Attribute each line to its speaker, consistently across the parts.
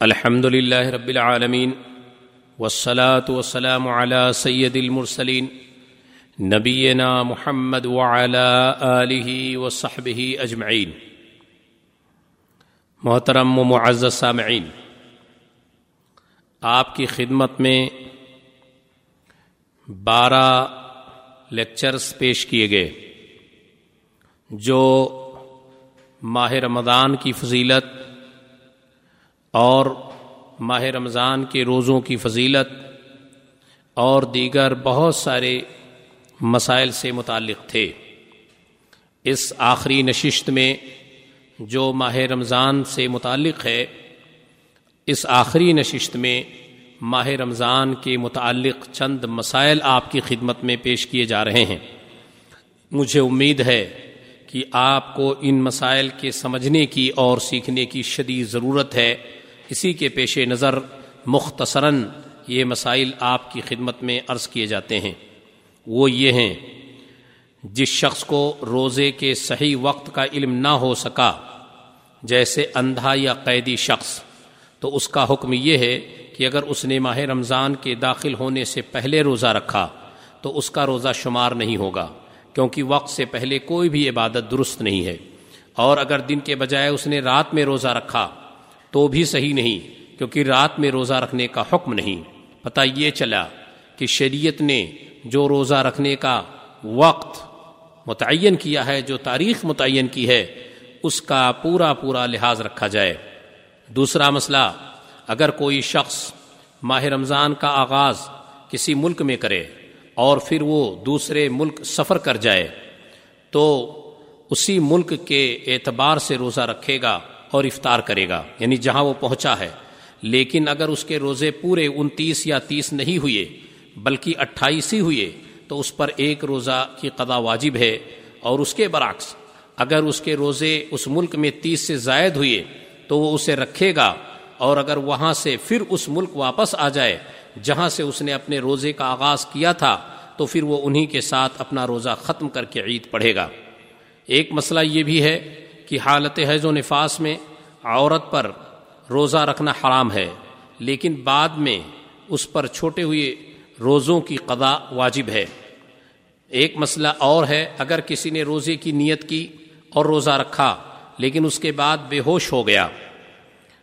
Speaker 1: الحمد لله رب العالمين والصلاة والسلام على سيد المرسلين نبينا محمد وعلى آله وصحبه أجمعين محترم و معزز سامعین، آپ کی خدمت میں بارہ لیکچرز پیش کیے گئے، جو ماہ رمضان کی فضیلت اور ماہ رمضان کے روزوں کی فضیلت اور دیگر بہت سارے مسائل سے متعلق تھے۔ اس آخری نشست میں جو ماہ رمضان سے متعلق ہے، اس آخری نشست میں ماہ رمضان کے متعلق چند مسائل آپ کی خدمت میں پیش کیے جا رہے ہیں۔ مجھے امید ہے کہ آپ کو ان مسائل کے سمجھنے کی اور سیکھنے کی شدید ضرورت ہے۔ اسی کے پیش نظر مختصراً یہ مسائل آپ کی خدمت میں عرض کیے جاتے ہیں۔ وہ یہ ہیں، جس شخص کو روزے کے صحیح وقت کا علم نہ ہو سکا، جیسے اندھا یا قیدی شخص، تو اس کا حکم یہ ہے کہ اگر اس نے ماہ رمضان کے داخل ہونے سے پہلے روزہ رکھا، تو اس کا روزہ شمار نہیں ہوگا، کیونکہ وقت سے پہلے کوئی بھی عبادت درست نہیں ہے۔ اور اگر دن کے بجائے اس نے رات میں روزہ رکھا تو بھی صحیح نہیں، کیونکہ رات میں روزہ رکھنے کا حکم نہیں۔ پتہ یہ چلا کہ شریعت نے جو روزہ رکھنے کا وقت متعین کیا ہے، جو تاریخ متعین کی ہے، اس کا پورا پورا لحاظ رکھا جائے۔ دوسرا مسئلہ، اگر کوئی شخص ماہ رمضان کا آغاز کسی ملک میں کرے اور پھر وہ دوسرے ملک سفر کر جائے، تو اسی ملک کے اعتبار سے روزہ رکھے گا۔ اور افطار کرے گا یعنی جہاں وہ پہنچا ہے۔ لیکن اگر اس کے روزے پورے انتیس یا تیس نہیں ہوئے، بلکہ اٹھائیس ہی ہوئے، تو اس پر ایک روزہ کی قضا واجب ہے۔ اور اس کے برعکس، اگر اس کے روزے اس ملک میں تیس سے زائد ہوئے، تو وہ اسے رکھے گا۔ اور اگر وہاں سے پھر اس ملک واپس آ جائے، جہاں سے اس نے اپنے روزے کا آغاز کیا تھا، تو پھر وہ انہی کے ساتھ اپنا روزہ ختم کر کے عید پڑھے گا۔ ایک مسئلہ یہ بھی ہے کہ حالت حیض و نفاس میں عورت پر روزہ رکھنا حرام ہے، لیکن بعد میں اس پر چھوٹے ہوئے روزوں کی قضا واجب ہے۔ ایک مسئلہ اور ہے، اگر کسی نے روزے کی نیت کی اور روزہ رکھا، لیکن اس کے بعد بے ہوش ہو گیا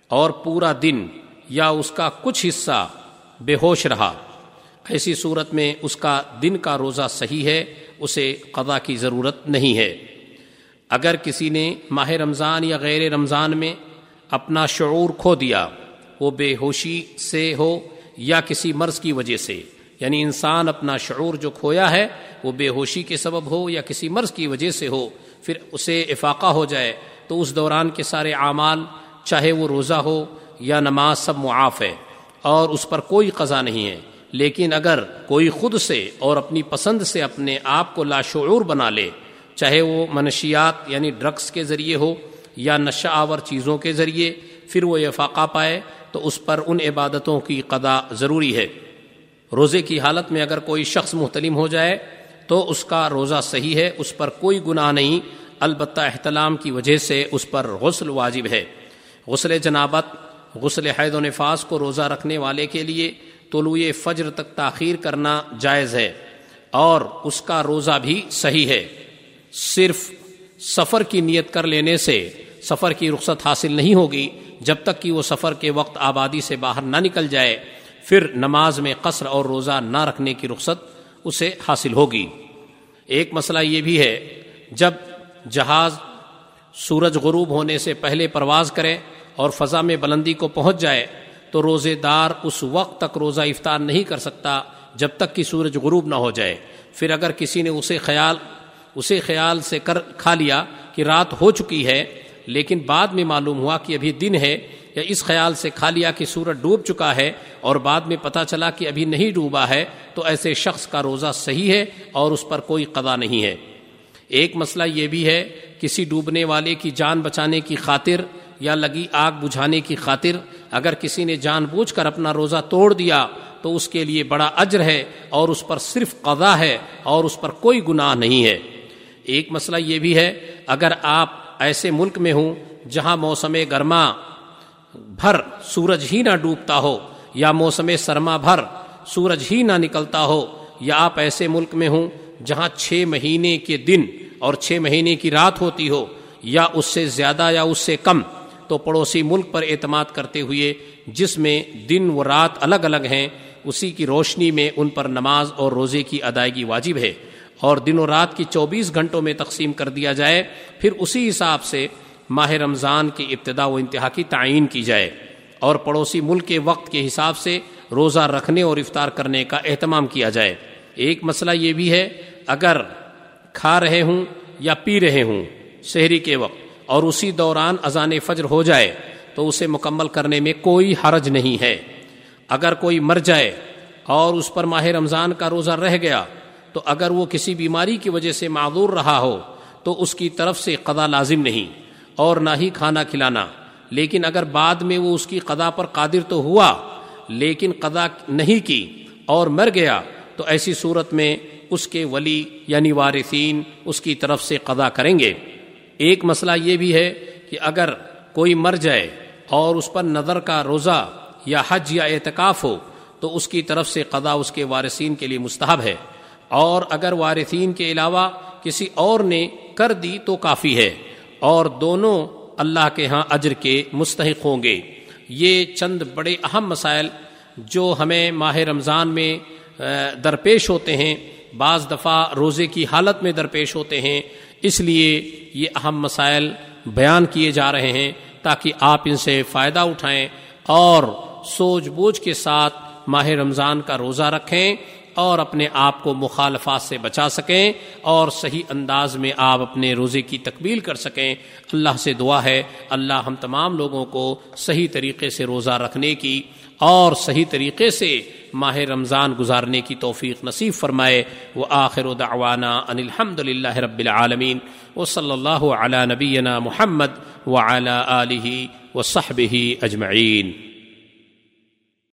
Speaker 1: اور پورا دن یا اس کا کچھ حصہ بے ہوش رہا، ایسی صورت میں اس کا دن کا روزہ صحیح ہے، اسے قضا کی ضرورت نہیں ہے۔ اگر کسی نے ماہ رمضان یا غیر رمضان میں اپنا شعور کھو دیا، وہ بے ہوشی سے ہو یا کسی مرض کی وجہ سے یعنی انسان اپنا شعور جو کھویا ہے، وہ بے ہوشی کے سبب ہو یا کسی مرض کی وجہ سے ہو، پھر اسے افاقہ ہو جائے، تو اس دوران کے سارے اعمال، چاہے وہ روزہ ہو یا نماز، سب معاف ہے۔ اور اس پر کوئی قضا نہیں ہے۔ لیکن اگر کوئی خود سے اور اپنی پسند سے اپنے آپ کو لاشعور بنا لے چاہے وہ منشیات یعنی ڈرگس کے ذریعے ہو یا نشہ آور چیزوں کے ذریعے پھر وہ افاقہ پائے تو اس پر ان عبادتوں کی قدا ضروری ہے۔ روزے کی حالت میں اگر کوئی شخص محتلم ہو جائے تو اس کا روزہ صحیح ہے، اس پر کوئی گناہ نہیں، البتہ احتلام کی وجہ سے اس پر غسل واجب ہے۔ غسل جنابت، غسل حید و نفاس کو روزہ رکھنے والے کے لیے طلوع فجر تک تاخیر کرنا جائز ہے اور اس کا روزہ بھی صحیح ہے۔ صرف سفر کی نیت کر لینے سے سفر کی رخصت حاصل نہیں ہوگی، جب تک کہ وہ سفر کے وقت آبادی سے باہر نہ نکل جائے، پھر نماز میں قصر اور روزہ نہ رکھنے کی رخصت اسے حاصل ہوگی۔ ایک مسئلہ یہ بھی ہے، جب جہاز سورج غروب ہونے سے پہلے پرواز کرے اور فضا میں بلندی کو پہنچ جائے، تو روزے دار اس وقت تک روزہ افطار نہیں کر سکتا جب تک کہ سورج غروب نہ ہو جائے۔ پھر اگر کسی نے اسے خیال اسے خیال سے کر کھا لیا کہ رات ہو چکی ہے، لیکن بعد میں معلوم ہوا کہ ابھی دن ہے یا اس خیال سے کھا لیا کہ سورج ڈوب چکا ہے اور بعد میں پتہ چلا کہ ابھی نہیں ڈوبا ہے، تو ایسے شخص کا روزہ صحیح ہے اور اس پر کوئی قضا نہیں ہے۔ ایک مسئلہ یہ بھی ہے، کسی ڈوبنے والے کی جان بچانے کی خاطر یا لگی آگ بجھانے کی خاطر اگر کسی نے جان بوجھ کر اپنا روزہ توڑ دیا تو اس کے لیے بڑا اجر ہے اور اس پر صرف قضا ہے اور اس پر کوئی گناہ نہیں ہے۔ ایک مسئلہ یہ بھی ہے، اگر آپ ایسے ملک میں ہوں جہاں موسم گرما بھر سورج ہی نہ ڈوبتا ہو، یا موسم سرما بھر سورج ہی نہ نکلتا ہو، یا آپ ایسے ملک میں ہوں جہاں چھ مہینے کے دن اور چھ مہینے کی رات ہوتی ہو، یا اس سے زیادہ یا اس سے کم، تو پڑوسی ملک پر اعتماد کرتے ہوئے جس میں دن و رات الگ الگ ہیں، اسی کی روشنی میں ان پر نماز اور روزے کی ادائیگی واجب ہے۔ اور دن و رات کی چوبیس گھنٹوں میں تقسیم کر دیا جائے، پھر اسی حساب سے ماہ رمضان کی ابتدا و انتہا کی تعین کی جائے۔ اور پڑوسی ملک کے وقت کے حساب سے روزہ رکھنے اور افطار کرنے کا اہتمام کیا جائے۔ ایک مسئلہ یہ بھی ہے، اگر کھا رہے ہوں یا پی رہے ہوں شہری کے وقت اور اسی دوران اذان فجر ہو جائے، تو اسے مکمل کرنے میں کوئی حرج نہیں ہے۔ اگر کوئی مر جائے اور اس پر ماہ رمضان کا روزہ رہ گیا تو اگر وہ کسی بیماری کی وجہ سے معذور رہا ہو، تو اس کی طرف سے قضا لازم نہیں، اور نہ ہی کھانا کھلانا۔ لیکن اگر بعد میں وہ اس کی قضا پر قادر تو ہوا، لیکن قضا نہیں کی اور مر گیا، تو ایسی صورت میں اس کے ولی یعنی وارثین اس کی طرف سے قضا کریں گے۔ ایک مسئلہ یہ بھی ہے کہ اگر کوئی مر جائے اور اس پر نظر کا روزہ یا حج یا اعتکاف ہو، تو اس کی طرف سے قضا اس کے وارثین کے لیے مستحب ہے۔ اور اگر وارثین کے علاوہ کسی اور نے کر دی تو کافی ہے۔ اور دونوں اللہ کے ہاں اجر کے مستحق ہوں گے۔ یہ چند بڑے اہم مسائل جو ہمیں ماہ رمضان میں درپیش ہوتے ہیں۔ بعض دفعہ روزے کی حالت میں درپیش ہوتے ہیں۔ اس لیے یہ اہم مسائل بیان کیے جا رہے ہیں تاکہ آپ ان سے فائدہ اٹھائیں اور سوچ بوجھ کے ساتھ ماہ رمضان کا روزہ رکھیں۔ اور اپنے آپ کو مخالفات سے بچا سکیں اور صحیح انداز میں آپ اپنے روزے کی تکمیل کر سکیں۔ اللہ سے دعا ہے، اللہ ہم تمام لوگوں کو صحیح طریقے سے روزہ رکھنے کی اور صحیح طریقے سے ماہ رمضان گزارنے کی توفیق نصیب فرمائے۔ وہ آخر دعوانا ان الحمد للہ رب العالمین۔ و صلی اللہ علیہ نبینا محمد و علیہ علیہ و صحب اجمعین۔